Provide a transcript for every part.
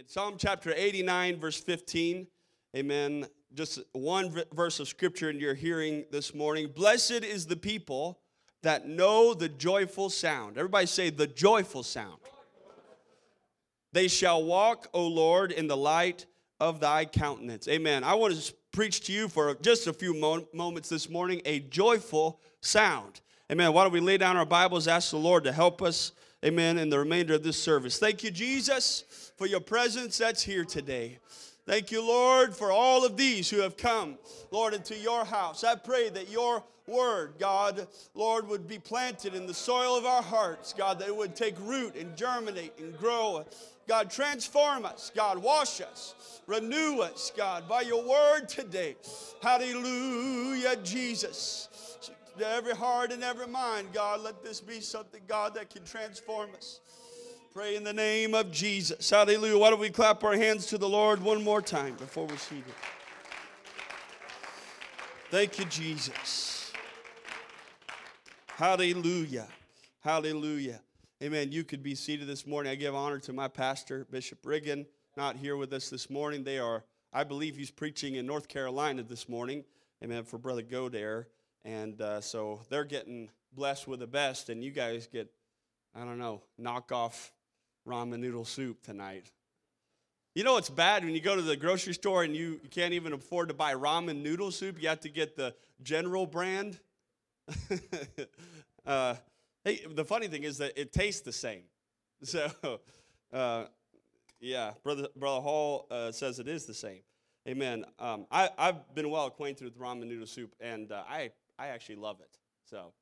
In Psalm chapter 89, verse 15, amen. Just one v- verse of scripture in your hearing this morning. Blessed is the people that know the joyful sound. Everybody say, the joyful sound. They shall walk, O Lord, in the light of thy countenance. Amen. I want to preach to you for just a few mo- moments this morning a joyful sound. Amen. Why don't we lay down our Bibles, ask the Lord to help us, amen, in the remainder of this service. Thank you, Jesus, for your presence that's here today. Thank you, Lord, for all of these who have come, Lord, into your house. I pray that your word, God, Lord, would be planted in the soil of our hearts, God, that it would take root and germinate and grow. God, transform us. God, wash us. Renew us, God, by your word today. Hallelujah, Jesus. To every heart and every mind, God, let this be something, God, that can transform us. Pray in the name of Jesus. Hallelujah. Why don't we clap our hands to the Lord one more time before we're seated? Thank you, Jesus. Hallelujah. Hallelujah. Amen. You could be seated this morning. I give honor to my pastor, Bishop Riggin, not here with us this morning. They are, I believe he's preaching in North Carolina this morning. Amen. For Brother Godare. And uh, so they're getting blessed with the best, and you guys get, I don't know, knockoff ramen noodle soup tonight. You know it's bad when you go to the grocery store and you, you can't even afford to buy ramen noodle soup. You have to get the general brand. uh, hey, the funny thing is that it tastes the same. So, uh, yeah, brother brother Hall uh, says it is the same. Amen. Um, I, I've been well acquainted with ramen noodle soup, and uh, I I actually love it. So,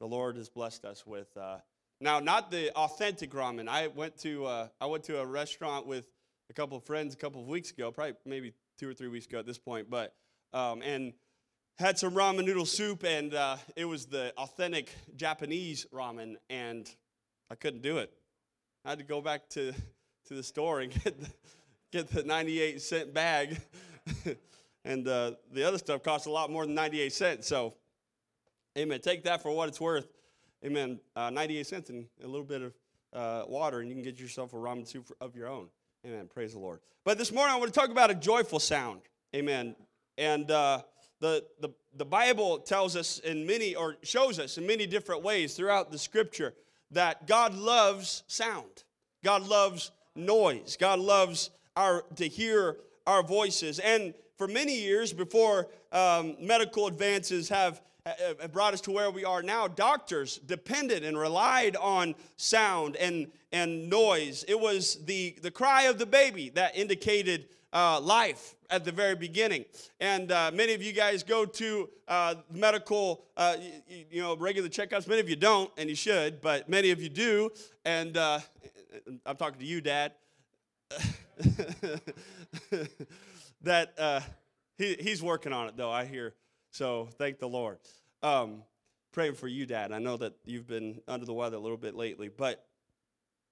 the Lord has blessed us with. Uh, now, not the authentic ramen. I went to uh, I went to a restaurant with a couple of friends a couple of weeks ago, probably maybe two or three weeks ago at this point, but um, and had some ramen noodle soup, and uh, it was the authentic Japanese ramen, and I couldn't do it. I had to go back to to the store and get the, get the 98 cent bag, and uh, the other stuff costs a lot more than 98 cents. So, amen. Take that for what it's worth. Amen. Uh, 98 cents and a little bit of uh, water, and you can get yourself a ramen soup of your own. Amen. Praise the Lord. But this morning I want to talk about a joyful sound. Amen. And uh, the, the, the Bible tells us in many, or shows us in many different ways throughout the scripture, that God loves sound. God loves noise. God loves our, to hear our voices. And for many years before um, medical advances have have brought us to where we are now, doctors depended and relied on sound and, and noise. It was the, the cry of the baby that indicated uh, life at the very beginning. And uh, many of you guys go to uh, medical, uh, you, you, know, regular checkups. Many of you don't, and you should, but many of you do. And uh, I'm talking to you, Dad. that uh, he, he's working on it, though, I hear. So thank the Lord. Um, praying for you, Dad. I know that you've been under the weather a little bit lately, but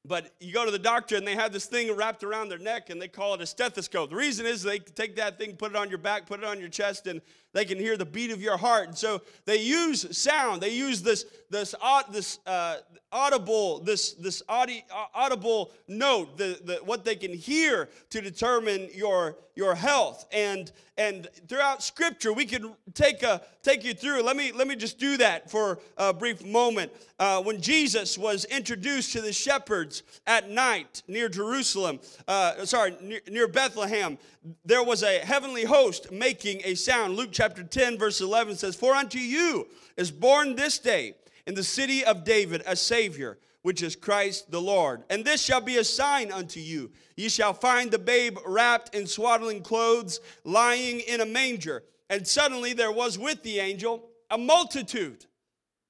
but you go to the doctor and they have this thing wrapped around their neck and they call it a stethoscope. The reason is they take that thing, put it on your back, put it on your chest, and they can hear the beat of your heart. And so they use sound. They use this this this uh, audible this this audi, audible note, the, the what they can hear to determine your your health. And and throughout Scripture, we can take a take you through. Let me let me just do that for a brief moment. Uh, when Jesus was introduced to the shepherds at night near Jerusalem, uh, sorry, near, near Bethlehem, there was a heavenly host making a sound. Luke chapter 10, verse 11 says, For unto you is born this day in the city of David a Savior, which is Christ the Lord. And this shall be a sign unto you. Ye shall find the babe wrapped in swaddling clothes, lying in a manger. And suddenly there was with the angel a multitude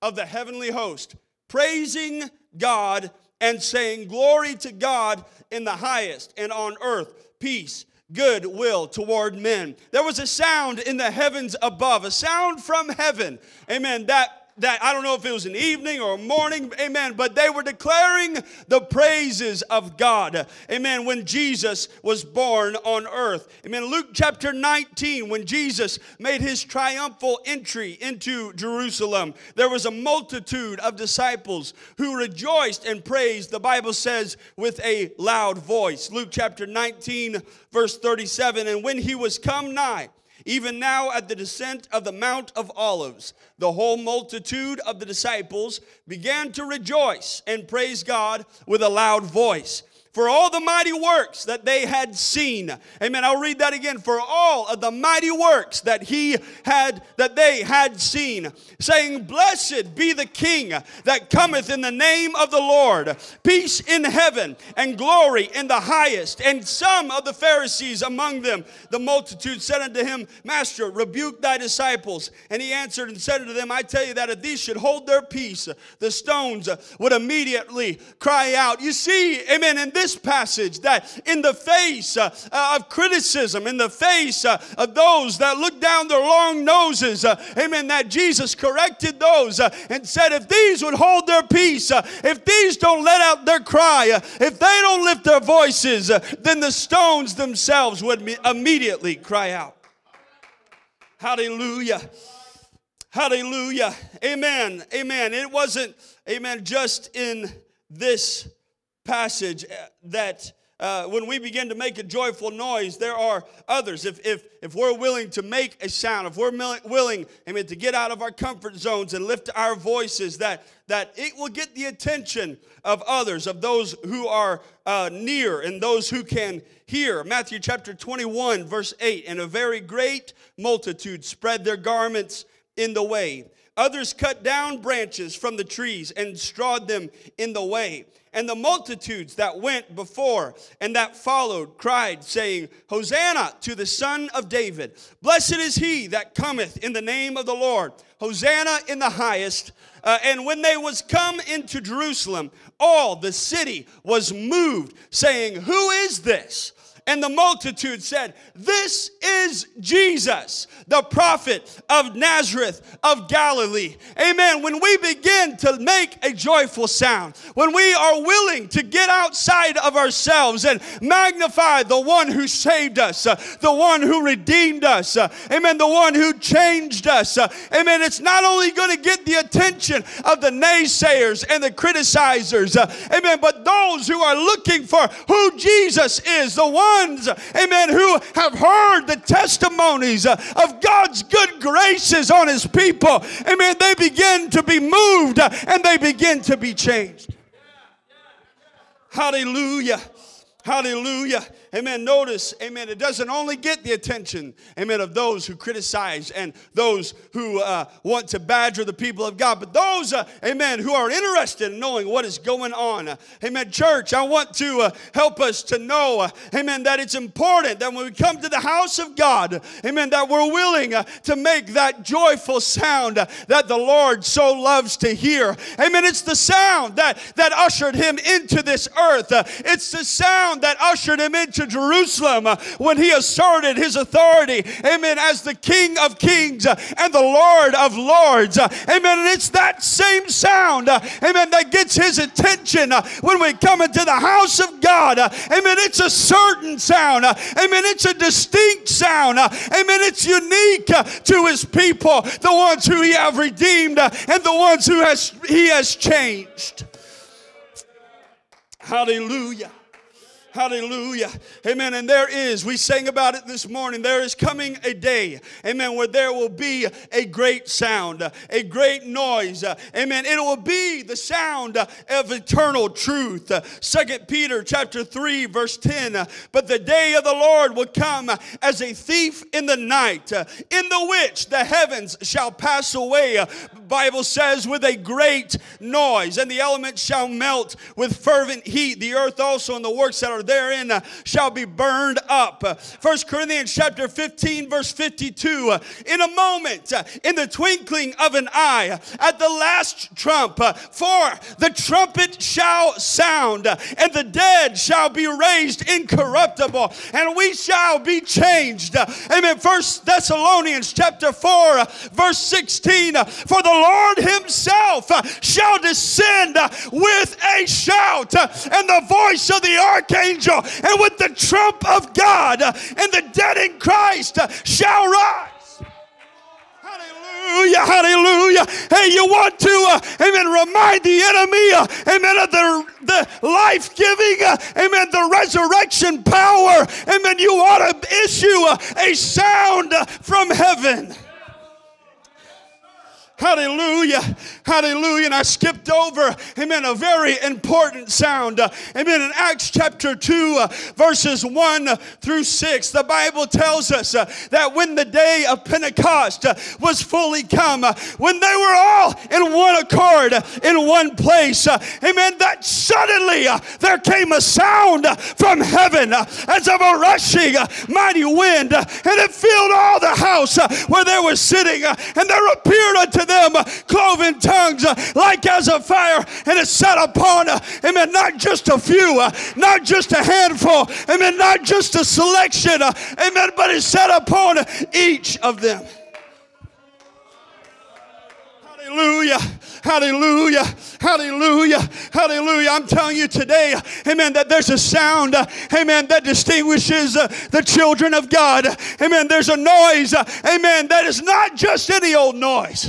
of the heavenly host, praising God and saying, Glory to God in the highest, and on earth peace good will toward men. There was a sound in the heavens above, a sound from heaven, amen, that that I don't know if it was an evening or a morning, amen, but they were declaring the praises of God, amen, when Jesus was born on earth. Amen. Luke chapter 19, when Jesus made his triumphal entry into Jerusalem, there was a multitude of disciples who rejoiced and praised, the Bible says, with a loud voice. Luke chapter 19, verse 37, and when he was come nigh, even now, at the descent of the Mount of Olives, the whole multitude of the disciples began to rejoice and praise God with a loud voice for all the mighty works that they had seen. Amen. I'll read that again. For all of the mighty works that he had, that they had seen, saying, Blessed be the King that cometh in the name of the Lord, peace in heaven and glory in the highest. And some of the Pharisees among them, the multitude said unto him, Master, rebuke thy disciples. And he answered and said unto them, I tell you that if these should hold their peace, the stones would immediately cry out. You see, amen, in this this passage that in the face uh, uh, of criticism, in the face uh, of those that look down their long noses, uh, amen, that Jesus corrected those uh, and said, if these would hold their peace, uh, if these don't let out their cry, if they don't lift their voices, then the stones themselves would immediately cry out. Hallelujah. Hallelujah. Amen. Amen. It wasn't, amen, just in this passage uh, that uh, when we begin to make a joyful noise, there are others. If, if, if we're willing to make a sound, if we're willing, amen, to get out of our comfort zones and lift our voices, that, that it will get the attention of others, of those who are uh, near and those who can hear. Matthew chapter 21, verse 8 And a very great multitude spread their garments in the way. Others cut down branches from the trees and strawed them in the way. And the multitudes that went before and that followed cried, saying, Hosanna to the Son of David. Blessed is he that cometh in the name of the Lord. Hosanna in the highest. Uh, and when they was come into Jerusalem, all the city was moved, saying, Who is this? And the multitude said, This is Jesus, the prophet of Nazareth of Galilee. Amen. When we begin to make a joyful sound, when we are willing to get outside of ourselves and magnify the one who saved us, uh, the one who redeemed us, uh, amen, the one who changed us, uh, amen, it's not only going to get the attention of the naysayers and the criticizers, uh, amen, but those who are looking for who Jesus is, the one ones, amen, who have heard the testimonies uh, of God's good graces on his people, amen, they begin to be moved uh, and they begin to be changed. Hallelujah. Hallelujah. Amen. Notice, amen, it doesn't only get the attention, amen, of those who criticize and those who uh, want to badger the people of God, but those, uh, amen, who are interested in knowing what is going on. amen. Church, I want to uh, help us to know, uh, amen, that it's important that when we come to the house of God, amen, that we're willing uh, to make that joyful sound that the Lord so loves to hear. Amen. It's the sound that, that ushered him into this earth, it's the sound that ushered him into Jerusalem uh, when he asserted his authority, amen, as the King of Kings uh, and the Lord of Lords. Uh, amen. And it's that same sound, uh, amen, that gets his attention uh, when we come into the house of God. Uh, amen. It's a certain sound. Amen. It's a distinct sound. Amen. It's unique to his people, the ones who he have redeemed and the ones who has he has changed. Hallelujah. Hallelujah. Amen. And there is, we sang about it this morning, there is coming a day, amen, where there will be a great sound, a great noise. Amen. It will be the sound of eternal truth. Second Peter chapter 3, verse 10. But the day of the Lord will come as a thief in the night, in the which the heavens shall pass away. Bible says, with a great noise, and the elements shall melt with fervent heat. The earth also and the works that are therein shall be burned up. First Corinthians chapter 15 verse 52. Uh, in a moment, in the twinkling of an eye, at the last trump, for the trumpet shall sound, and the dead shall be raised incorruptible, and we shall be changed. Amen. First Thessalonians chapter 4 verse 16. For the Lord himself shall descend with a shout and the voice of the archangel and with the trump of God and the dead in Christ shall rise. Hallelujah, hallelujah. Hey, you want to, uh, amen, remind the enemy, uh, amen, of the, the life giving, uh, amen, the resurrection power, amen. You ought to issue a sound from heaven. Hallelujah. Hallelujah. And I skipped over, amen, a very important sound. Uh, amen. In Acts chapter 2, uh, verses 1 through 6, the Bible tells us uh, that when the day of Pentecost uh, was fully come, uh, when they were all in one accord, uh, in one place, amen, that suddenly there came a sound from heaven as of a rushing mighty wind, and it filled all the house where they were sitting, and there appeared unto them cloven tongues uh, like as a fire, and it set upon, uh, amen, not just a few, uh, not just a handful, amen, not just a selection, amen, but it set upon each of them. Hallelujah. Hallelujah. Hallelujah. Hallelujah. I'm telling you today, amen, that there's a sound, amen, that distinguishes the children of God. Amen. There's a noise, amen, that is not just any old noise.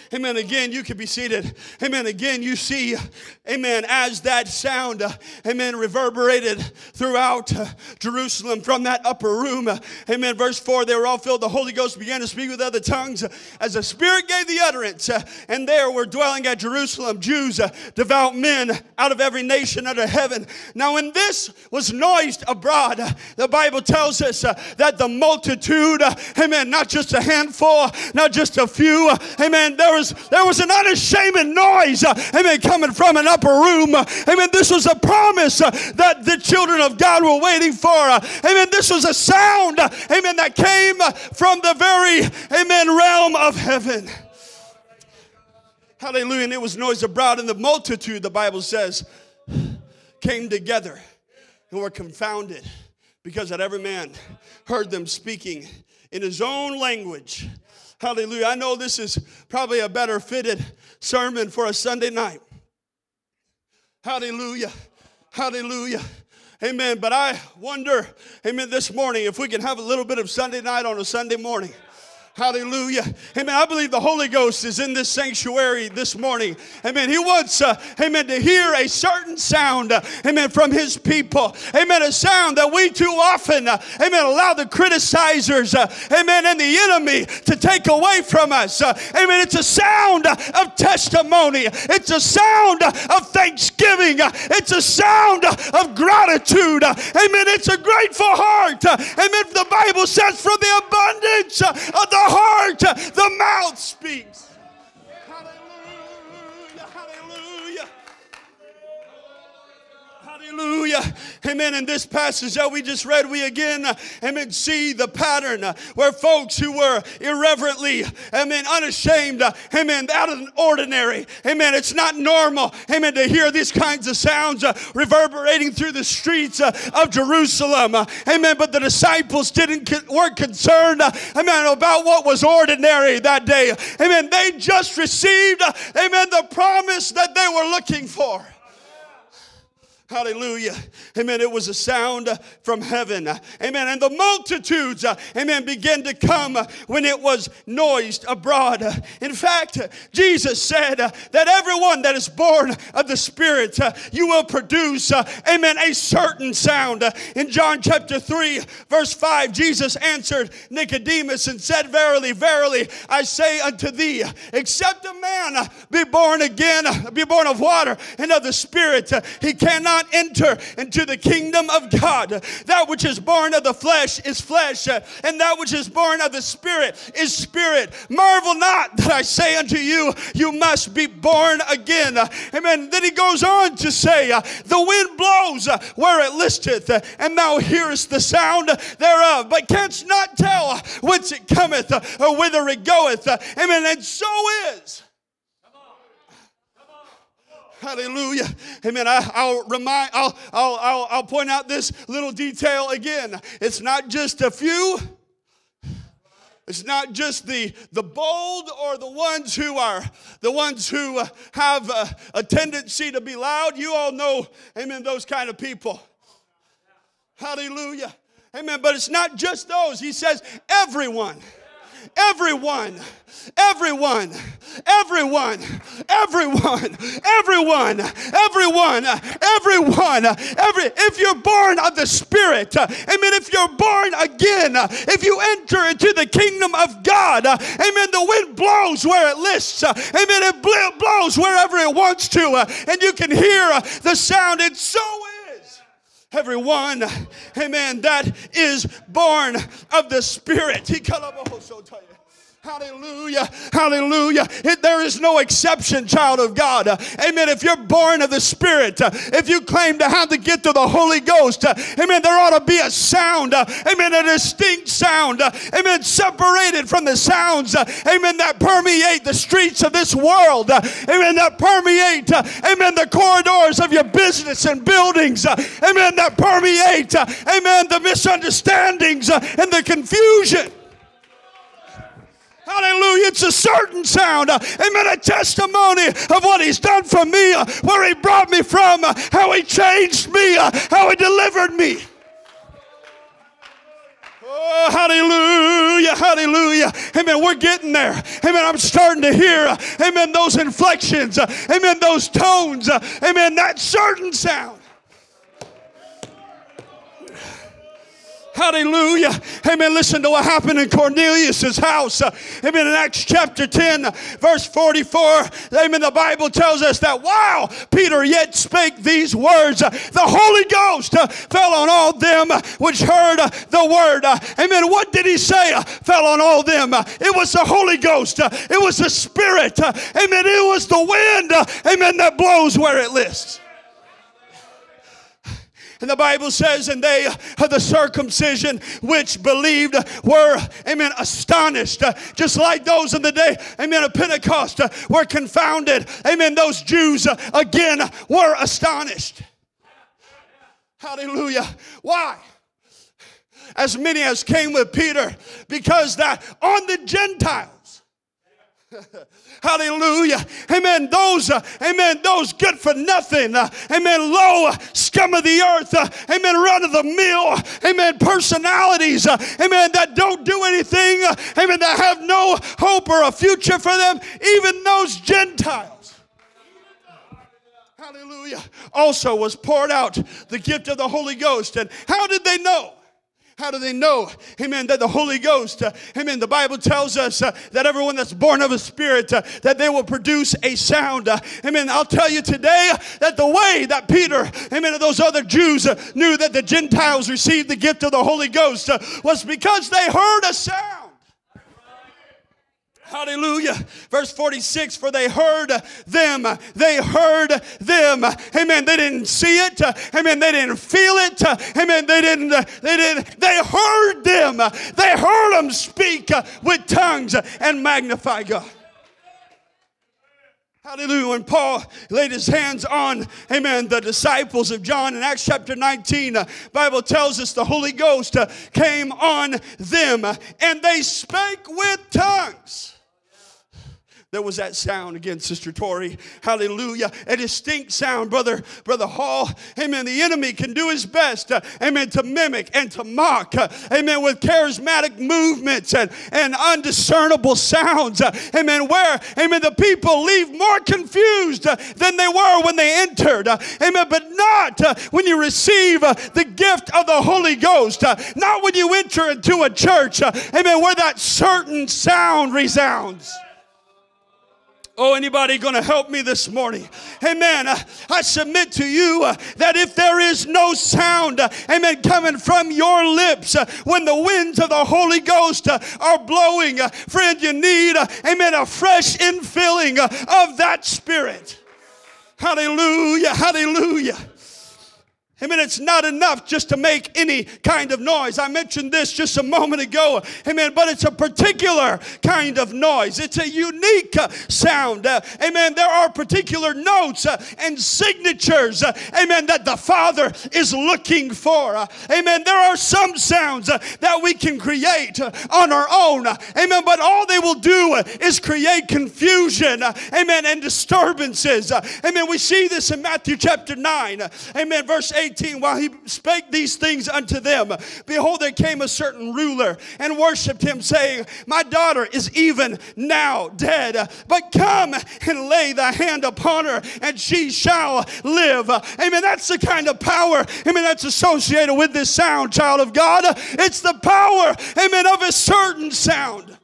Amen. Again, you can be seated. Amen. Again, you see, amen, as that sound, uh, amen, reverberated throughout uh, Jerusalem from that upper room. Uh, amen. Verse 4 they were all filled. The Holy Ghost began to speak with other tongues as the Spirit gave the utterance. and there were dwelling at Jerusalem Jews, devout men out of every nation under heaven. Now, when this was noised abroad, the Bible tells us that the multitude, amen, not just a handful, not just a few, amen, there was there was an unashamed noise, uh, amen, coming from an upper room. Amen. This was a promise uh, that the children of God were waiting for. Uh, amen. This was a sound, amen, that came from the very, amen, realm of heaven. Hallelujah. And it was noise abroad, and the multitude, the Bible says, came together and were confounded because that every man heard them speaking in his own language Hallelujah. I know this is probably a better fitted sermon for a Sunday night. Hallelujah. Hallelujah. Amen. But I wonder, amen, this morning if we can have a little bit of Sunday night on a Sunday morning. Hallelujah. Amen. I believe the Holy Ghost is in this sanctuary this morning. Amen. He wants, uh, amen, to hear a certain sound, uh, amen, from his people. Amen. A sound that we too often, uh, amen, allow the criticizers, uh, amen, and the enemy to take away from us. Uh, amen. It's a sound of testimony, it's a sound of thanksgiving, it's a sound of gratitude. Amen. It's a grateful heart. Amen. The Bible says, from the abundance of the heart, the mouth speaks. Hallelujah. Amen. In this passage that we just read, we again, uh, amen, see the pattern uh, where folks who were irreverently, amen, unashamed, uh, amen, out of the ordinary, amen, it's not normal, amen, to hear these kinds of sounds reverberating through the streets of Jerusalem, amen. But the disciples didn't, weren't concerned, amen, about what was ordinary that day, amen. They just received, amen, the promise that they were looking for. Hallelujah. Amen. It was a sound uh, from heaven. Amen. And the multitudes, uh, amen, began to come uh, when it was noised abroad. In fact, Jesus said that everyone that is born of the Spirit, you will produce, amen, a certain sound. In John chapter 3, verse 5, Jesus answered Nicodemus and said, Verily, verily, I say unto thee, except a man be born again, be born of water and of the Spirit, he cannot not enter into the kingdom of God. That which is born of the flesh is flesh, and that which is born of the spirit is spirit. Marvel not that I say unto you, you must be born again. Amen. Then he goes on to say, The wind blows where it listeth, and thou hearest the sound thereof, but canst not tell whence it cometh or whither it goeth. Amen. And so is Hallelujah. Amen. I, will remind, I'll, I'll, I'll, I'll point out this little detail again. It's not just a few. It's not just the, the bold or the ones who are the ones who uh, have a, a tendency to be loud. You all know, amen, those kind of people. Hallelujah. Amen. But it's not just those. He says, everyone. Everyone, everyone, everyone, everyone, everyone, everyone, everyone, every, if you're born of the Spirit, amen, if you're born again, if you enter into the kingdom of God, amen, the wind blows where it lists, amen, it blows wherever it wants to, and you can hear the sound, It's so everyone, amen, that is born of the Spirit. He Hallelujah. Hallelujah. It, there is no exception, child of God. Uh, amen. If you're born of the Spirit, uh, if you claim to have the gift of the Holy Ghost, uh, amen, there ought to be a sound, uh, amen, a distinct sound, uh, amen, separated from the sounds, uh, amen, that permeate the streets of this world, amen, that permeate, amen, the corridors of your business and buildings, amen, that permeate, amen, the misunderstandings and the confusion. Hallelujah. It's a certain sound. Uh, amen. A testimony of what he's done for me, uh, where he brought me from, uh, how he changed me, how he delivered me. Oh, hallelujah, hallelujah. Amen. We're getting there. Amen. I'm starting to hear, amen, those inflections, amen, those tones, amen, that certain sound. Hallelujah. Amen. Listen to what happened in Cornelius' house. Uh, amen. In Acts chapter 10, verse 44. Amen. The Bible tells us that while Peter yet spake these words, uh, the Holy Ghost uh, fell on all them which heard uh, the word. Uh, amen. What did he say uh, fell on all them? It was the Holy Ghost. It was the Spirit. Amen. It was the wind. Amen. That blows where it lists. And the Bible says, and they of the circumcision which believed were, amen, astonished. Uh, just like those in the day, amen, of Pentecost uh, were confounded. Amen. Those Jews again were astonished. Hallelujah. Why? As many as came with Peter, because that on the Gentiles, Hallelujah. Amen. Those, uh, amen, those good for nothing, uh, amen, low uh, scum of the earth, uh, amen, run of the mill, amen, personalities, uh, amen, that don't do anything, uh, amen, that have no hope or a future for them, even those Gentiles. Hallelujah. Also was poured out the gift of the Holy Ghost. And how did they know? How do they know, amen, that the Holy Ghost, uh, amen, the Bible tells us uh, that everyone that's born of a spirit, uh, that they will produce a sound. Uh, amen. I'll tell you today that the way that Peter, amen, and those other Jews uh, knew that the Gentiles received the gift of the Holy Ghost uh, was because they heard a sound. Hallelujah. Verse 46 For they heard them. They heard them. Amen. They didn't see it. Amen. They didn't feel it. Amen. They didn't, they didn't, they heard them. They heard them speak with tongues and magnify God. Hallelujah. When Paul laid his hands on, amen, the disciples of John in Acts chapter 19, uh, Bible tells us the Holy Ghost came on them and they spake with tongues. There was that sound again, Sister Tori. Hallelujah. A distinct sound, brother, brother Hall. Amen. The enemy can do his best, uh, amen, to mimic and to mock. Uh, amen. With charismatic movements and, and undiscernible sounds. Uh, amen. Where, amen, the people leave more confused uh, than they were when they entered. Uh, amen. But not uh, when you receive the gift of the Holy Ghost. not when you enter into a church. amen. Where that certain sound resounds. Oh, anybody going to help me this morning? Amen. Uh, I submit to you uh, that if there is no sound, uh, amen, coming from your lips when the winds of the Holy Ghost are blowing, friend, you need, amen, a fresh infilling of that spirit. Hallelujah, hallelujah. Amen. It's not enough just to make any kind of noise. I mentioned this just a moment ago. Amen. But it's a particular kind of noise. It's a unique uh, sound. Uh, amen. There are particular notes uh, and signatures. Uh, amen. That the Father is looking for. Uh, amen. There are some sounds uh, that we can create on our own. amen. But all they will do is create confusion. amen. And disturbances. amen. We see this in Matthew chapter 9. amen. Verse 8 18, while he spake these things unto them, behold, there came a certain ruler and worshiped him, saying, My daughter is even now dead, but come and lay thy hand upon her, and she shall live. Amen. That's the kind of power, amen, that's associated with this sound, child of God. It's the power, amen, of a certain sound.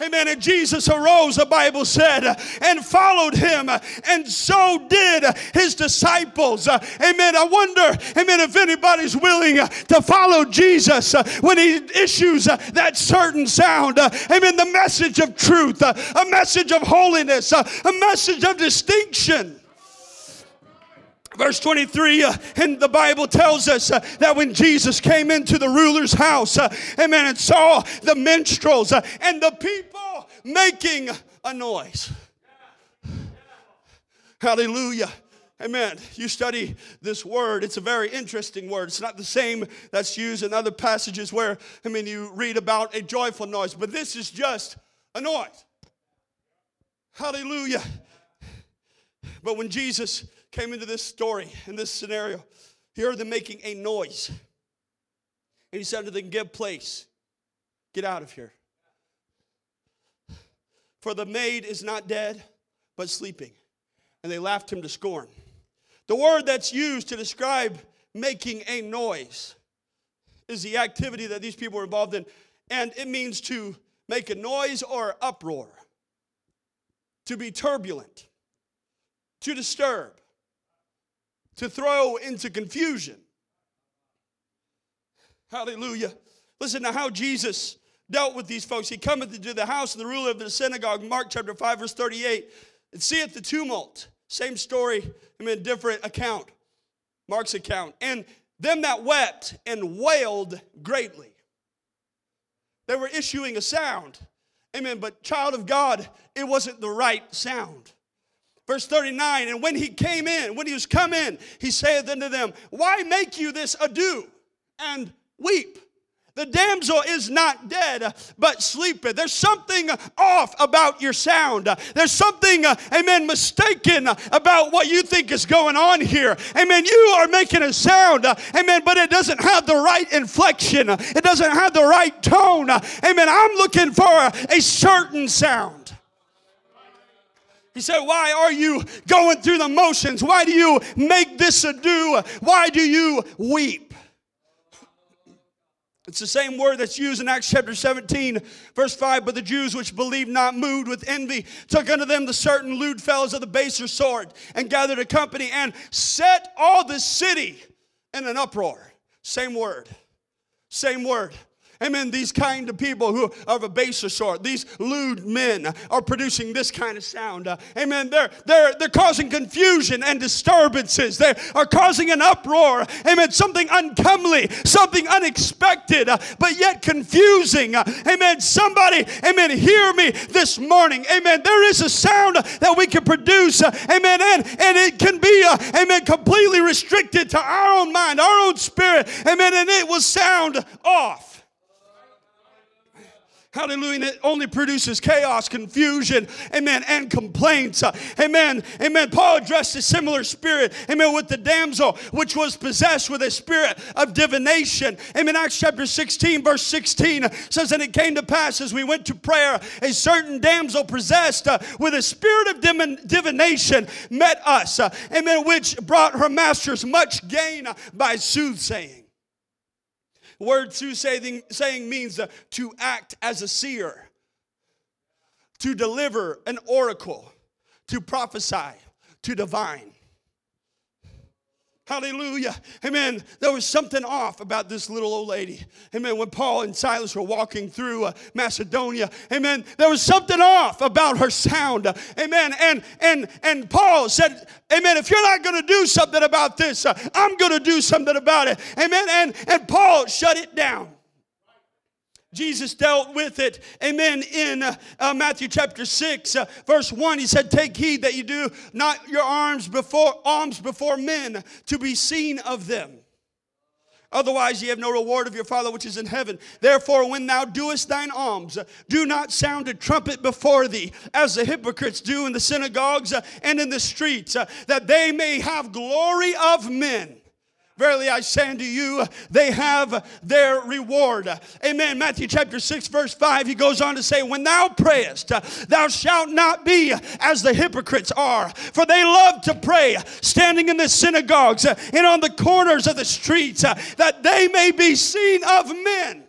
Amen. And Jesus arose, the Bible said, and followed him, and so did his disciples. Amen. I wonder, amen, if anybody's willing to follow Jesus when he issues that certain sound. Amen. The message of truth, a message of holiness, a message of distinction. Verse 23, uh, and the Bible tells us uh, that when Jesus came into the ruler's house, uh, amen, and saw the minstrels uh, and the people making a noise. Hallelujah. Amen. You study this word, it's a very interesting word. It's not the same that's used in other passages where, I mean, you read about a joyful noise, but this is just a noise. Hallelujah. But when Jesus came into this story, in this scenario, he heard them making a noise. And he said to them, Give place, get out of here. For the maid is not dead, but sleeping. And they laughed him to scorn. The word that's used to describe making a noise is the activity that these people were involved in. And it means to make a noise or uproar, to be turbulent, to disturb to throw into confusion. Hallelujah. Listen to how Jesus dealt with these folks. He cometh into the house of the ruler of the synagogue, Mark chapter 5, verse 38, and seeth the tumult. Same story, I mean, different account. Mark's account. And them that wept and wailed greatly. They were issuing a sound. Amen. But, child of God, it wasn't the right sound. Verse 39, and when he came in, when he was come in, he saith unto them, Why make you this ado and weep? The damsel is not dead, but sleepeth. There's something off about your sound. There's something, uh, amen, mistaken about what you think is going on here. Amen. You are making a sound, uh, amen, but it doesn't have the right inflection, it doesn't have the right tone. Amen. I'm looking for a certain sound. He said, Why are you going through the motions? Why do you make this ado? Why do you weep? It's the same word that's used in Acts chapter 17, verse 5. But the Jews which believed not, moved with envy, took unto them the certain lewd fellows of the baser sort, and gathered a company, and set all the city in an uproar. Same word. Same word. Amen. These kind of people who are of a baser sort, these lewd men are producing this kind of sound. Uh, amen. They're, they're, they're causing confusion and disturbances. They are causing an uproar. Amen. Something uncomely, something unexpected, uh, but yet confusing. Uh, amen. Somebody, amen, hear me this morning. Amen. There is a sound that we can produce. Amen. And, and it can be, amen, completely restricted to our own mind, our own spirit. Amen. And it will sound off. Hallelujah. And it only produces chaos, confusion, amen, and complaints. Amen. Amen. Paul addressed a similar spirit, amen, with the damsel, which was possessed with a spirit of divination. Amen. Acts chapter 16, verse 16 says, And it came to pass as we went to prayer, a certain damsel possessed uh, with a spirit of divination met us, uh, amen, which brought her masters much gain by soothsaying word soothsaying saying means uh, to act as a seer, to deliver an oracle, to prophesy, to divine. Hallelujah. Amen. There was something off about this little old lady. Amen. When Paul and Silas were walking through uh, Macedonia, amen, there was something off about her sound. Amen. And and and Paul said, Amen, if you're not going to do something about this, uh, I'm going to do something about it. Amen. And and Paul shut it down. Jesus dealt with it, amen, in uh, uh, Matthew chapter 6, uh, verse 1. He said, Take heed that you do not your arms before alms before men to be seen of them. Otherwise, ye have no reward of your Father which is in heaven. Therefore, when thou doest thine alms, do not sound a trumpet before thee, as the hypocrites do in the synagogues uh, and in the streets, uh, that they may have glory of men. Verily I say unto you, they have their reward. Amen. Matthew chapter 6, verse 5, he goes on to say, When thou prayest, thou shalt not be as the hypocrites are, for they love to pray, standing in the synagogues and on the corners of the streets, that they may be seen of men.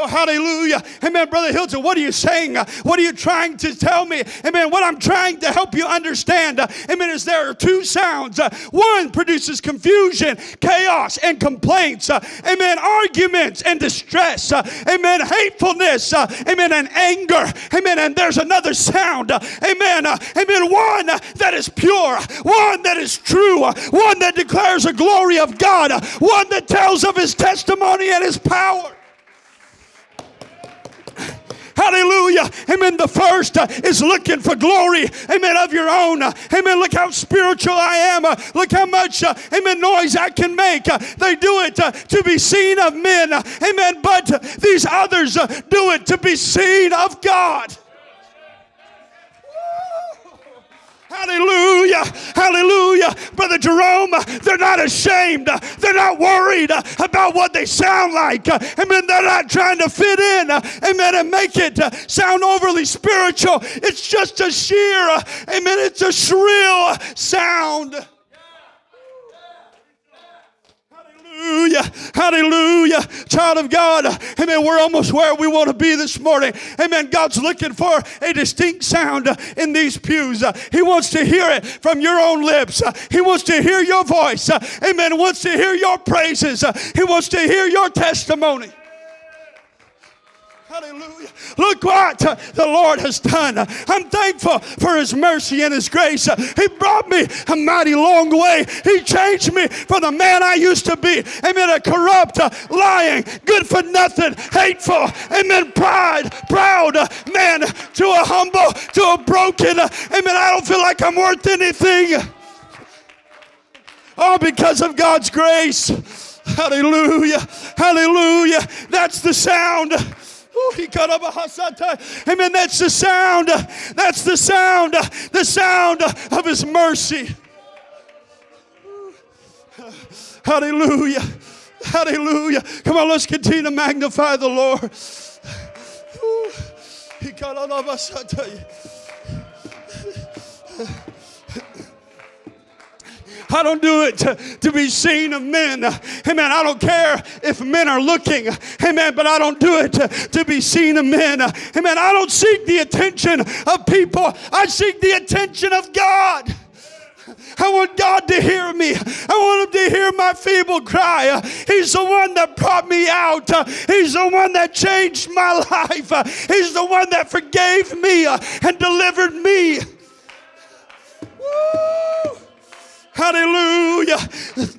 Oh, hallelujah. Amen, Brother Hilton. What are you saying? What are you trying to tell me? Amen. What I'm trying to help you understand, amen, is there are two sounds. One produces confusion, chaos, and complaints. Amen. Arguments and distress. Amen. Hatefulness. Amen. And anger. Amen. And there's another sound. Amen. Amen. One that is pure. One that is true. One that declares the glory of God. One that tells of his testimony and his power. Hallelujah. Amen. The first uh, is looking for glory. Amen. Of your own. Amen. Look how spiritual I am. Uh, look how much, uh, amen, noise I can make. They do it to be seen of men. Amen. But these others do it to be seen of God. Hallelujah. Hallelujah. Brother Jerome, they're not ashamed. They're not worried about what they sound like. Amen. They're not trying to fit in. Amen. And make it sound overly spiritual. It's just a sheer, amen. It's a shrill sound. Hallelujah. Hallelujah. Child of God. Amen. We're almost where we want to be this morning. Amen. God's looking for a distinct sound in these pews. He wants to hear it from your own lips. He wants to hear your voice. Amen. He wants to hear your praises. He wants to hear your testimony. Hallelujah. Look what the Lord has done. I'm thankful for His mercy and His grace. He brought me a mighty long way. He changed me from the man I used to be. Amen. A corrupt, lying, good for nothing, hateful, amen, pride, proud man to a humble, to a broken, amen. I don't feel like I'm worth anything. All because of God's grace. Hallelujah. Hallelujah. That's the sound. Amen. That's the sound. That's the sound. The sound of His mercy. Hallelujah. Hallelujah. Come on, let's continue to magnify the Lord. He got all of us. I don't do it to, to be seen of men. Amen. I don't care if men are looking. Amen. But I don't do it to, to be seen of men. Amen. I don't seek the attention of people. I seek the attention of God. I want God to hear me. I want Him to hear my feeble cry. He's the one that brought me out. He's the one that changed my life. He's the one that forgave me and delivered me. Woo! Hallelujah.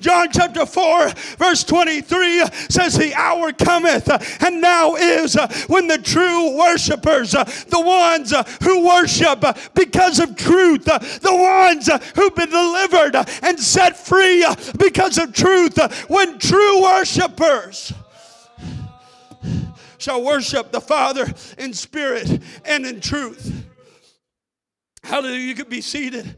John chapter 4, verse 23 says, The hour cometh, and now is when the true worshipers, the ones who worship because of truth, the ones who've been delivered and set free because of truth, when true worshipers shall worship the Father in spirit and in truth. Hallelujah. You could be seated.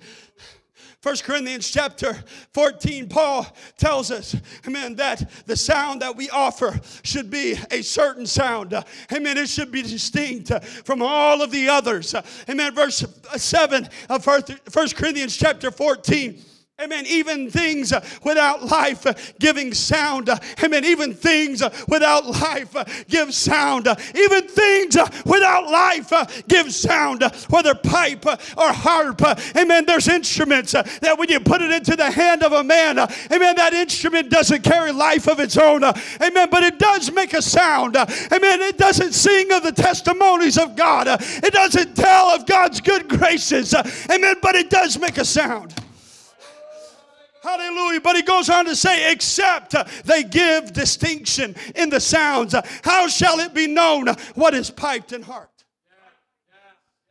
1 Corinthians chapter 14, Paul tells us, amen, that the sound that we offer should be a certain sound. Amen. It should be distinct from all of the others. Amen. Verse 7 of 1 Corinthians chapter 14. Amen. Even things uh, without life uh, giving sound. Uh, amen. Even things uh, without life uh, give sound. Uh, even things without life give sound. Whether pipe or harp. Amen. There's instruments that when you put it into the hand of a man, amen, that instrument doesn't carry life of its own. Amen. But it does make a sound. Amen. It doesn't sing of the testimonies of God. It doesn't tell of God's good graces. Amen. But it does make a sound. Hallelujah. But he goes on to say, except uh, they give distinction in the sounds, uh, how shall it be known uh, what is piped in heart?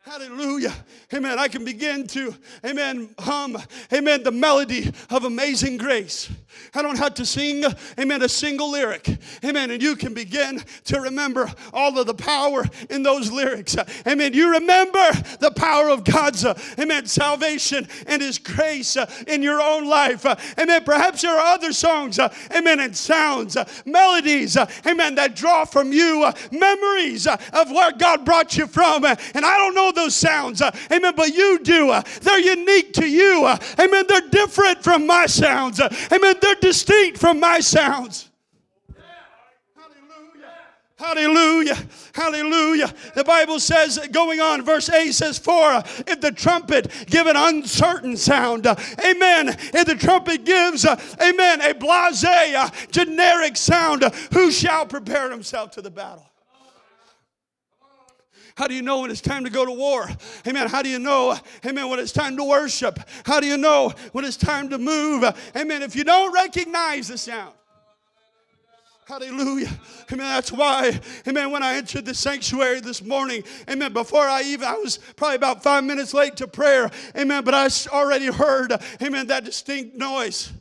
Hallelujah. Amen. I can begin to, amen, hum, amen, the melody of amazing grace. I don't have to sing, amen, a single lyric. Amen. And you can begin to remember all of the power in those lyrics. Amen. You remember the power of God's, amen, salvation and His grace in your own life. Amen. Perhaps there are other songs, amen, and sounds, melodies, amen, that draw from you memories of where God brought you from. And I don't know those sounds, uh, amen, but you do. Uh, they're unique to you. Uh, amen. They're different from my sounds. Amen. They're distinct from my sounds. Hallelujah. Hallelujah. The Bible says, going on, verse 8 says, For if the trumpet give an uncertain sound, amen. If the trumpet gives, amen, a blase, generic sound, who shall prepare himself to the battle? How do you know when it's time to go to war? Amen. How do you know, amen, when it's time to worship? How do you know when it's time to move? Amen. If you don't recognize the sound, Hallelujah. Amen. That's why, amen, when I entered the sanctuary this morning, amen, before I even, I was probably about five minutes late to prayer, amen, but I already heard, amen, that distinct noise.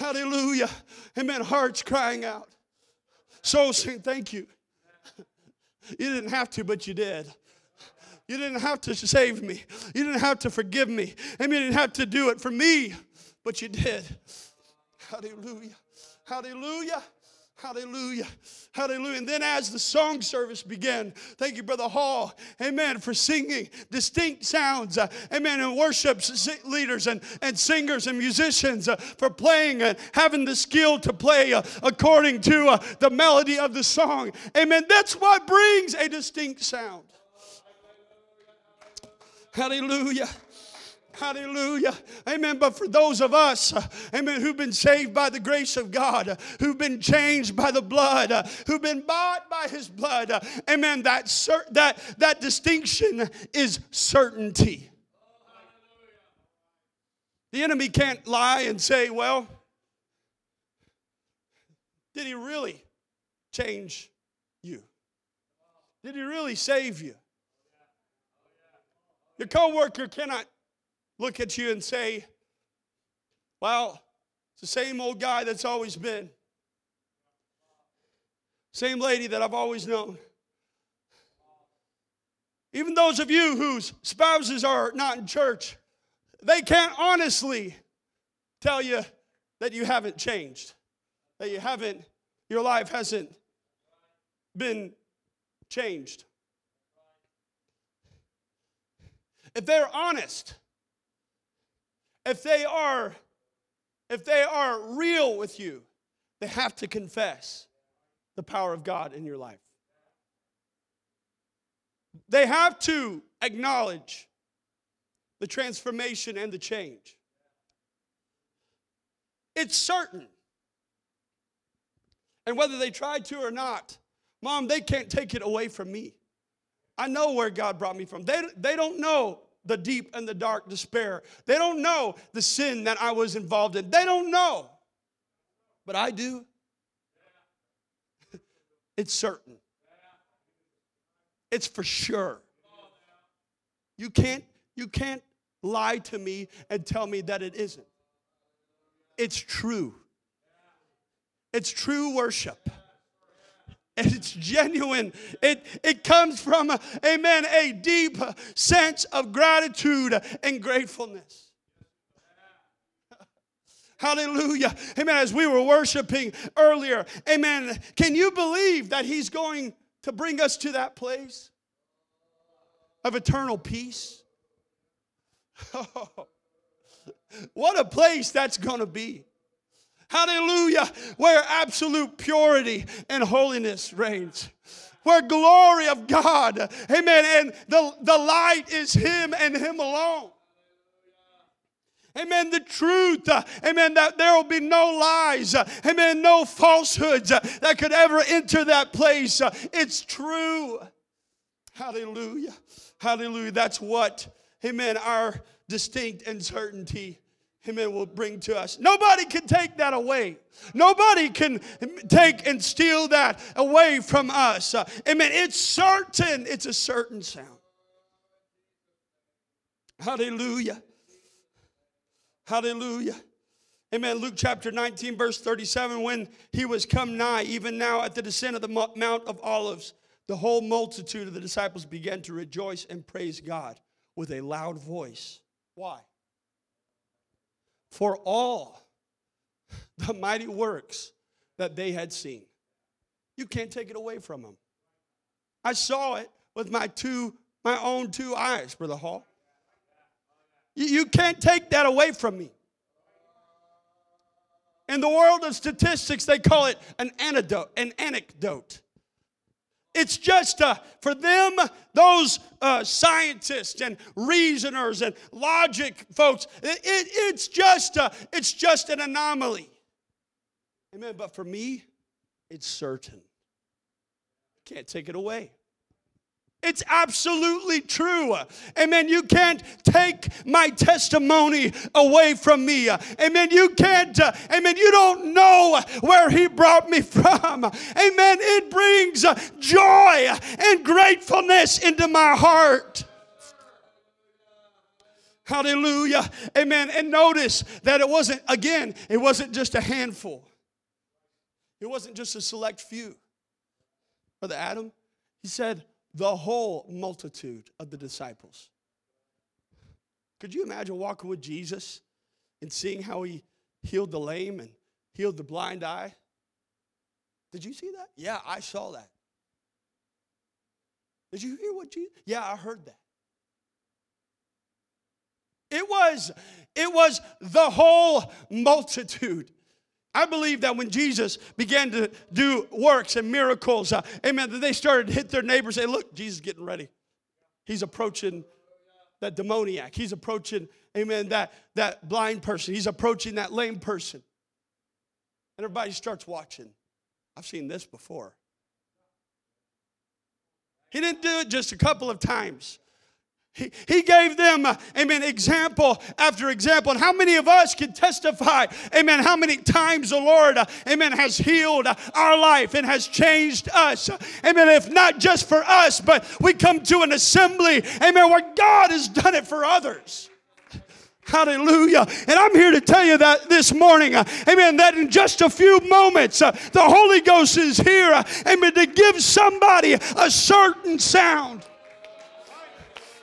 Hallelujah. Amen. Hearts crying out. Souls saying, Thank you. You didn't have to, but you did. You didn't have to save me. You didn't have to forgive me. Mean, you didn't have to do it for me, but you did. Hallelujah. Hallelujah. Hallelujah. Hallelujah. And then as the song service began, thank you, Brother Hall, amen, for singing distinct sounds, uh, amen, and worship leaders and, and singers and musicians uh, for playing and having the skill to play uh, according to the melody of the song. Amen. That's what brings a distinct sound. Hallelujah. Hallelujah. Amen. But for those of us, uh, amen, who've been saved by the grace of God, uh, who've been changed by the blood, uh, who've been bought by his blood, amen, that, that, that distinction is certainty. The enemy can't lie and say, well, did he really change you? Did he really save you? Your coworker cannot look at you and say, well, it's the same old guy that's always been. Same lady that I've always known. Even those of you whose spouses are not in church, they can't honestly tell you that you haven't changed, that you haven't, your life hasn't been changed. If they're honest, if they are if they are real with you, they have to confess the power of God in your life. They have to acknowledge the transformation and the change. It's certain. And whether they try to or not, mom, they can't take it away from me. I know where God brought me from. They, they don't know the deep and the dark despair. They don't know the sin that I was involved in. They don't know. But I do. it's certain. It's for sure. You can't you can't lie to me and tell me that it isn't. It's true. It's true worship it's genuine. It, it comes from, a, amen, a deep sense of gratitude and gratefulness. Hallelujah. Amen. As we were worshiping earlier, amen. Can you believe that He's going to bring us to that place of eternal peace? Oh, What a place that's going to be. Hallelujah. Where absolute purity and holiness reigns. Where glory of God, amen, and the, the light is Him and Him alone. Amen. The truth. Amen. That there will be no lies. Amen. No falsehoods that could ever enter that place. It's true. Hallelujah. Hallelujah. That's what, amen, our distinct uncertainty amen, will bring to us. Nobody can take that away. Nobody can take and steal that away from us. Amen. It's certain. It's a certain sound. Hallelujah. Hallelujah. Amen. Luke chapter 19, verse 37 when he was come nigh, even now at the descent of the Mount of Olives, the whole multitude of the disciples began to rejoice and praise God with a loud voice. Why? For all the mighty works that they had seen. You can't take it away from them. I saw it with my two, my own two eyes, Brother Hall. You, you can't take that away from me. In the world of statistics, they call it an anecdote. An anecdote. It's just uh, for them, those uh, scientists and reasoners and logic folks. It, it, it's just uh, it's just an anomaly. Amen. But for me, it's certain. Can't take it away. It's absolutely true. Amen. You can't take my testimony away from me. Amen. You can't, uh, amen. You don't know where He brought me from. Amen. It brings joy and gratefulness into my heart. Hallelujah. Amen. And notice that it wasn't, again, it wasn't just a handful, it wasn't just a select few. Brother Adam, he said, the whole multitude of the disciples. Could you imagine walking with Jesus and seeing how he healed the lame and healed the blind eye? Did you see that? Yeah, I saw that. Did you hear what Jesus? Yeah, I heard that. It was it was the whole multitude. I believe that when Jesus began to do works and miracles, uh, amen, that they started to hit their neighbors and say, Look, Jesus is getting ready. He's approaching that demoniac. He's approaching, amen, that, that blind person. He's approaching that lame person. And everybody starts watching. I've seen this before. He didn't do it just a couple of times. He, gave them, uh, amen, example after example. And how many of us can testify, amen, how many times the Lord, uh, amen, has healed our life and has changed us. Amen. If not just for us, but we come to an assembly, amen, where God has done it for others. Hallelujah. And I'm here to tell you that this morning, uh, amen, that in just a few moments, uh, the Holy Ghost is here, uh, amen, to give somebody a certain sound.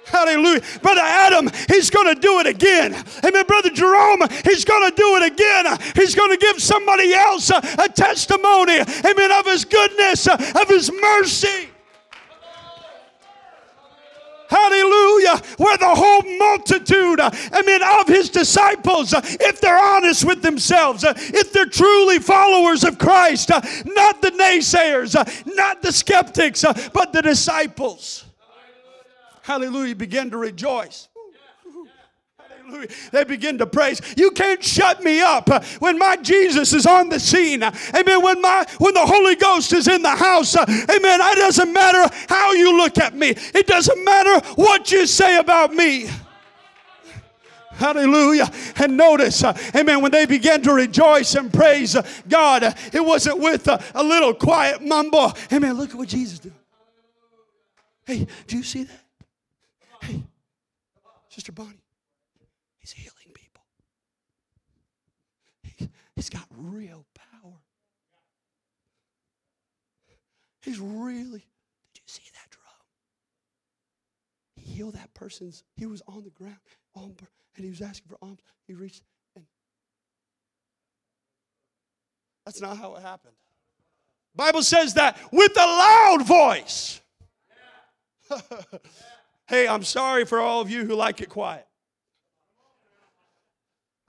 Hallelujah. Brother Adam, he's going to do it again. Amen. Brother Jerome, he's going to do it again. He's going to give somebody else a, testimony, amen, of his goodness, uh, of his mercy. Hallelujah. Where the whole multitude, uh, I mean, of his disciples, uh, if they're honest with themselves, if they're truly followers of Christ, not the naysayers, not the skeptics, but the disciples hallelujah, begin to rejoice. Hallelujah. They begin to praise. You can't shut me up when my Jesus is on the scene. Amen. When my when the Holy Ghost is in the house. Amen. It doesn't matter how you look at me. It doesn't matter what you say about me. Hallelujah. And notice, amen, when they began to rejoice and praise God, it wasn't with a little quiet mumble. Amen. Look at what Jesus did. Hey, do you see that? Hey, Sister Bonnie, he's healing people. He, he's got real power. He's really, did you see that drum? He healed that person's, he was on the ground, and he was asking for alms. He reached, and that's not how it happened. Bible says that with a loud voice. Hey, I'm sorry for all of you who like it quiet.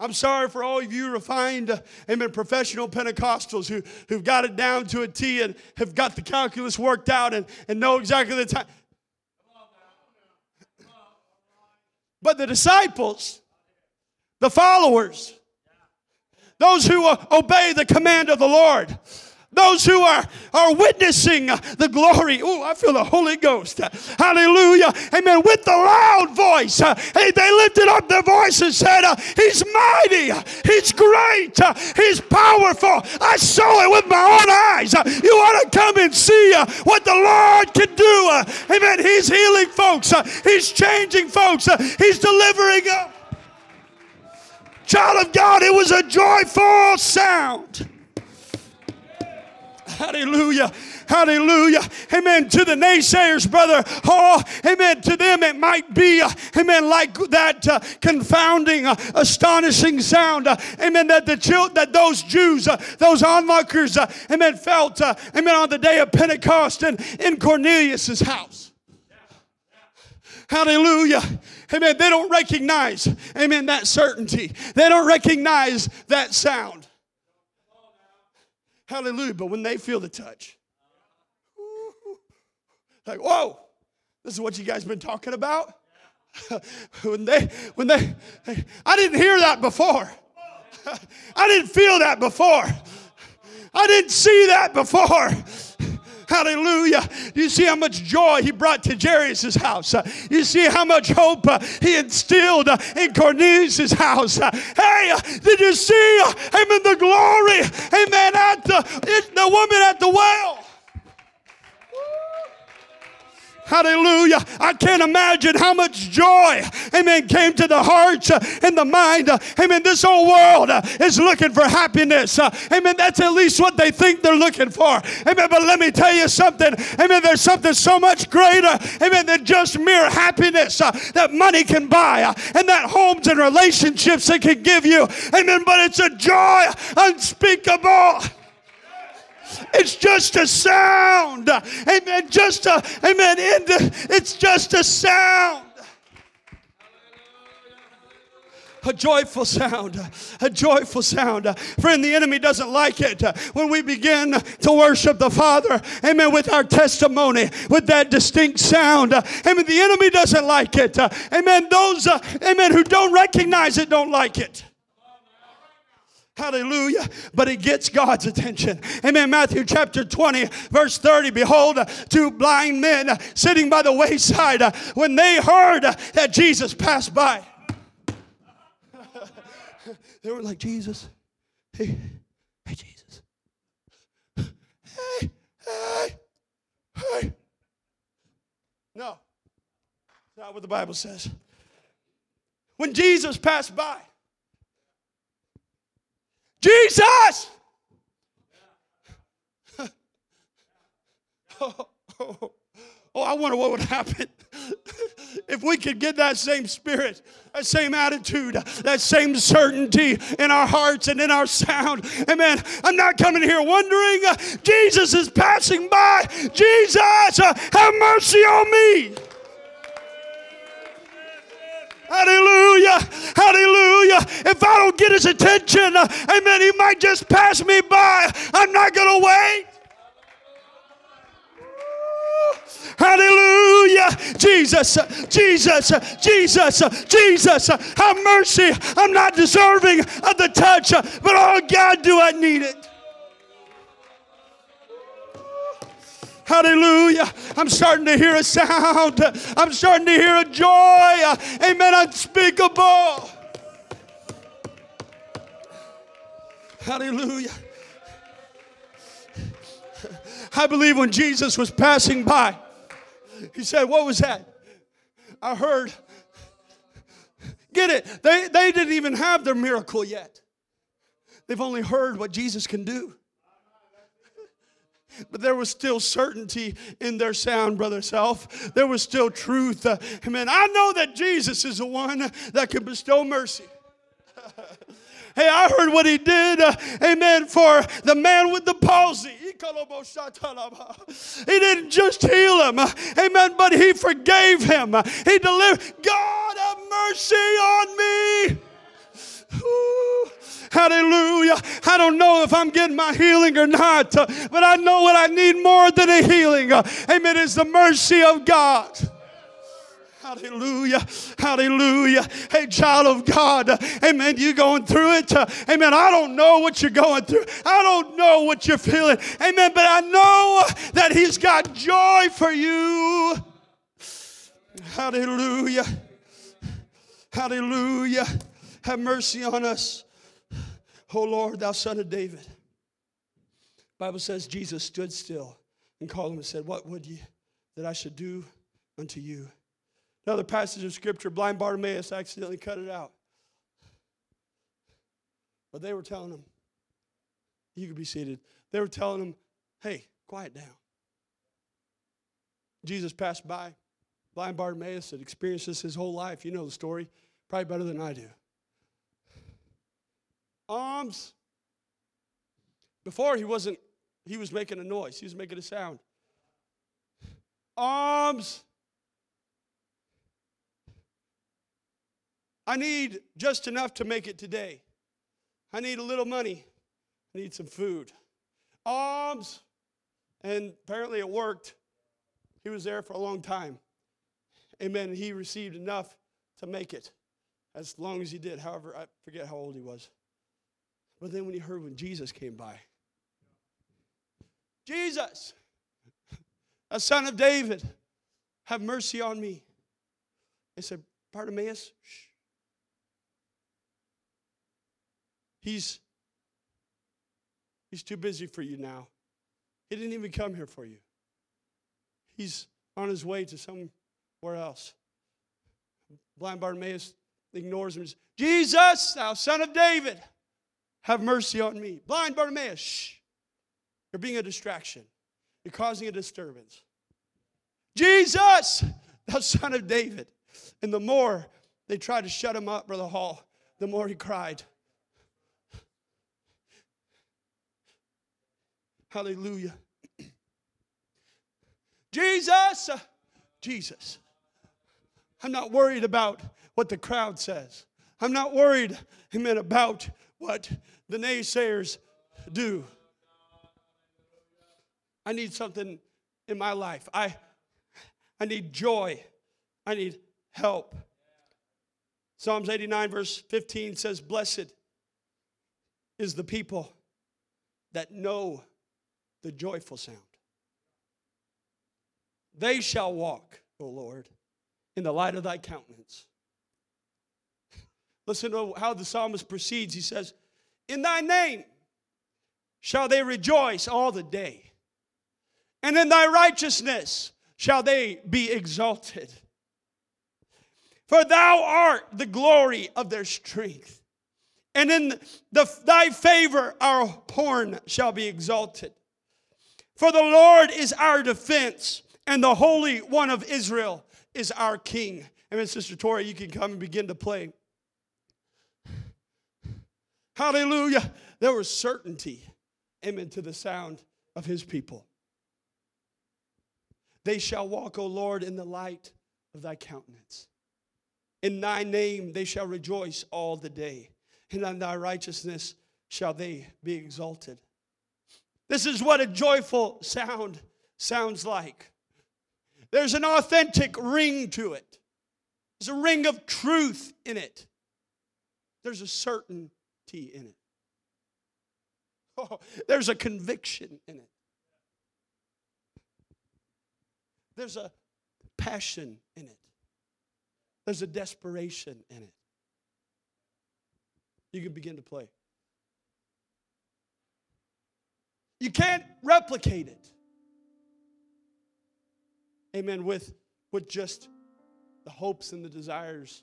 I'm sorry for all of you refined, uh, amen, professional Pentecostals who, who've got it down to a T and have got the calculus worked out and, and know exactly the time. But the disciples, the followers, those who uh, obey the command of the Lord, those who are, are witnessing the glory. Oh, I feel the Holy Ghost. Hallelujah. Amen. With the loud voice. Hey, they lifted up their voice and said, uh, He's mighty. He's great. He's powerful. I saw it with my own eyes. You ought to come and see uh, what the Lord can do. Amen. He's healing folks. He's changing folks. He's delivering. Child of God, it was a joyful sound. Hallelujah. Hallelujah. Amen. To the naysayers, brother. Oh, amen. To them, it might be, uh, amen, like that uh, confounding, uh, astonishing sound. Uh, amen. That the that those Jews, uh, those onlookers, amen, felt, amen, on the day of Pentecost and in Cornelius's house. Hallelujah. Amen. They don't recognize, amen, that certainty. They don't recognize that sound. Hallelujah. But when they feel the touch, like, whoa, this is what you guys been talking about? when they, when they, I didn't hear that before. I didn't feel that before. I didn't see that before. Hallelujah. You see how much joy he brought to Jairus' house. You see how much hope uh, he instilled uh, in Cornelius' house. Hey, uh, did you see, amen, the glory, amen, at the, the woman at the well? Hallelujah. I can't imagine how much joy, amen, came to the heart uh, and the mind. Uh, amen. This whole world uh, is looking for happiness. Uh, amen. That's at least what they think they're looking for. Amen. But let me tell you something. Amen. There's something so much greater, amen, than just mere happiness uh, that money can buy uh, and that homes and relationships it can give you. Amen. But it's a joy unspeakable. It's just a sound. Amen. Just a, amen. It's just a sound. a joyful sound, a joyful sound. Friend, the enemy doesn't like it when we begin to worship the Father, amen, with our testimony, with that distinct sound. Amen. The enemy doesn't like it. Amen. Those, uh, amen, who don't recognize it don't like it. Hallelujah. But it gets God's attention. Amen. Matthew chapter 20, verse 30. Behold, two blind men sitting by the wayside uh, when they heard that Jesus passed by. they were like, Jesus, hey, hey, Jesus. Hey, hey, hey. No, not what the Bible says. When Jesus passed by, Jesus! oh, oh, oh, I wonder what would happen if we could get that same spirit, that same attitude, that same certainty in our hearts and in our sound. Amen. I'm not coming here wondering, uh, Jesus is passing by. Jesus, uh, have mercy on me. Hallelujah. Hallelujah. If I don't get his attention, uh, amen, he might just pass me by. I'm not going to wait. Hallelujah. Jesus, uh, Jesus, uh, Jesus, uh, Jesus, have mercy. I'm not deserving of the touch, but oh God, do I need it. Hallelujah. I'm starting to hear a sound. I'm starting to hear a joy. Amen. Unspeakable. Hallelujah. I believe when Jesus was passing by, he said, What was that? I heard. Get it? They, they didn't even have their miracle yet. They've only heard what Jesus can do but there was still certainty in their sound, brother self. There was still truth. Amen. I know that Jesus is the one that can bestow mercy. hey, I heard what he did, uh, amen, for the man with the palsy. He didn't just heal him, uh, amen, but he forgave him. He delivered. God have mercy on me. Ooh. Hallelujah. I don't know if I'm getting my healing or not, uh, but I know what I need more than a healing. Uh, Amen. Is the mercy of God. Hallelujah. Hallelujah. Hey, child of God. Amen. You going through it. Uh, Amen. I don't know what you're going through. I don't know what you're feeling. Amen. But I know that He's got joy for you. Hallelujah. Hallelujah. Have mercy on us. Oh Lord, thou son of David. Bible says Jesus stood still and called him and said, What would ye that I should do unto you? Another passage of scripture, blind Bartimaeus accidentally cut it out. But they were telling him, you could be seated. They were telling him, hey, quiet down. Jesus passed by. Blind Bartimaeus had experienced this his whole life. You know the story, probably better than I do. Arms. Before he wasn't, he was making a noise, he was making a sound. Arms. I need just enough to make it today. I need a little money. I need some food. Arms. And apparently it worked. He was there for a long time. Amen. He received enough to make it as long as he did. However, I forget how old he was. But then when he heard when Jesus came by, Jesus, a son of David, have mercy on me. They said, Bartimaeus, shh. He's, he's too busy for you now. He didn't even come here for you. He's on his way to somewhere else. Blind Bartimaeus ignores him. Jesus, thou son of David, have mercy on me. Blind Bartimaeus, shh. You're being a distraction. You're causing a disturbance. Jesus, thou son of David. And the more they tried to shut him up, Brother Hall, the more he cried. Hallelujah. Jesus, Jesus. I'm not worried about what the crowd says. I'm not worried, amen, about what the naysayers do. I need something in my life. I, I need joy. I need help. Psalms 89, verse 15 says, Blessed is the people that know the joyful sound. They shall walk, O Lord, in the light of thy countenance. Listen to how the psalmist proceeds. He says, In thy name shall they rejoice all the day, and in thy righteousness shall they be exalted. For thou art the glory of their strength, and in the, thy favor our horn shall be exalted. For the Lord is our defense, and the Holy One of Israel is our King. Amen, Sister Tori, you can come and begin to play. Hallelujah. There was certainty, amen, to the sound of his people. They shall walk, O Lord, in the light of thy countenance. In thy name they shall rejoice all the day, and on thy righteousness shall they be exalted. This is what a joyful sound sounds like. There's an authentic ring to it, there's a ring of truth in it, there's a in it. Oh, there's a conviction in it. There's a passion in it. There's a desperation in it. You can begin to play. You can't replicate it. Amen. With, with just the hopes and the desires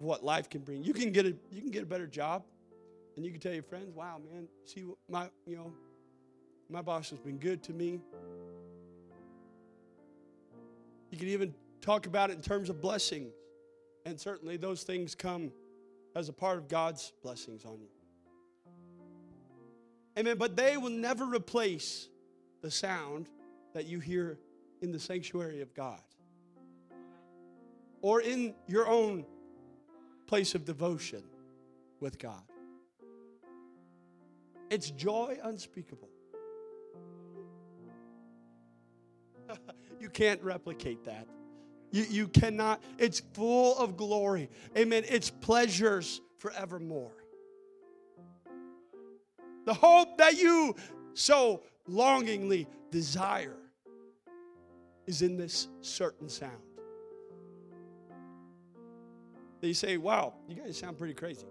what life can bring. You can get a you can get a better job, and you can tell your friends, "Wow, man, see my you know my boss has been good to me." You can even talk about it in terms of blessings, and certainly those things come as a part of God's blessings on you. Amen. But they will never replace the sound that you hear in the sanctuary of God or in your own place of devotion with God. It's joy unspeakable. you can't replicate that. You, you cannot. It's full of glory. Amen. It's pleasures forevermore. The hope that you so longingly desire is in this certain sound. They say, wow, you guys sound pretty crazy.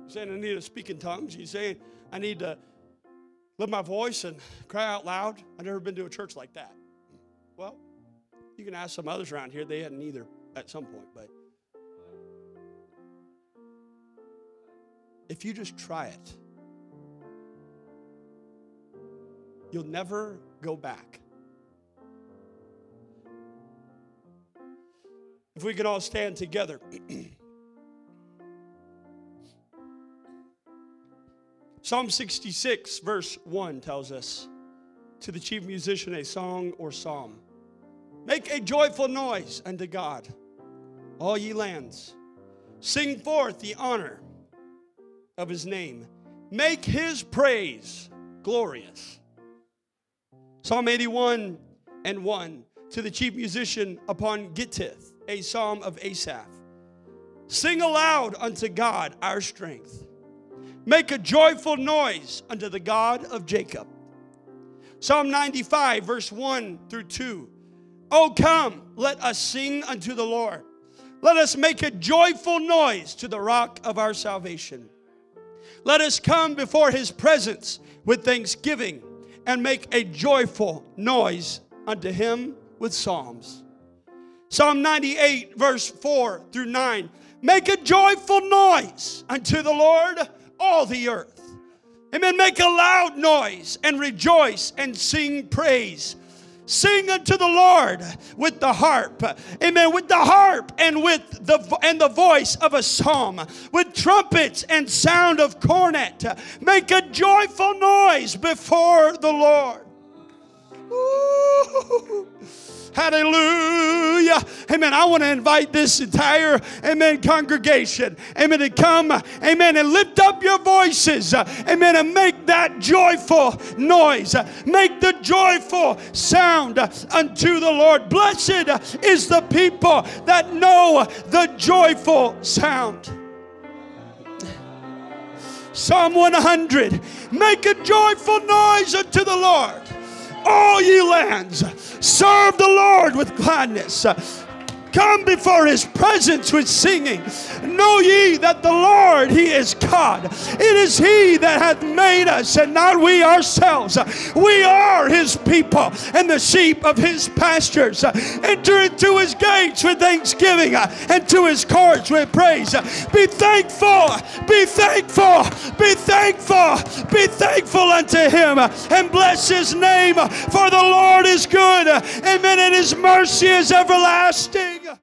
You're saying I need to speak in tongues. You're saying I need to lift my voice and cry out loud. I've never been to a church like that. Well, you can ask some others around here. They hadn't either at some point, but if you just try it, you'll never go back. If we could all stand together. Psalm 66, verse 1 tells us to the chief musician a song or psalm. Make a joyful noise unto God, all ye lands. Sing forth the honor of his name. Make his praise glorious. Psalm 81 and 1 to the chief musician upon Gittith, a psalm of Asaph. Sing aloud unto God our strength. Make a joyful noise unto the God of Jacob. Psalm 95, verse 1 through 2. Oh, come, let us sing unto the Lord. Let us make a joyful noise to the rock of our salvation. Let us come before his presence with thanksgiving and make a joyful noise unto him with psalms. Psalm 98, verse 4 through 9. Make a joyful noise unto the Lord, all the earth. Amen. Make a loud noise and rejoice and sing praise. Sing unto the Lord with the harp. Amen. With the harp and with the and the voice of a psalm, with trumpets and sound of cornet. Make a joyful noise before the Lord. Ooh. Hallelujah. Amen. I want to invite this entire, amen, congregation, amen, to come, amen, and lift up your voices, amen, and make that joyful noise. Make the joyful sound unto the Lord. Blessed is the people that know the joyful sound. Psalm 100 Make a joyful noise unto the Lord all ye lands. Serve the Lord with gladness. Come before his presence with singing. Know ye that the Lord, he is God. It is he that hath made us and not we ourselves. We are his people and the sheep of his pastures. Enter into his gates with thanksgiving and to his courts with praise. Be thankful, be thankful, be thankful, be thankful unto him and bless his name, for the Lord is good. Amen. And his mercy is everlasting.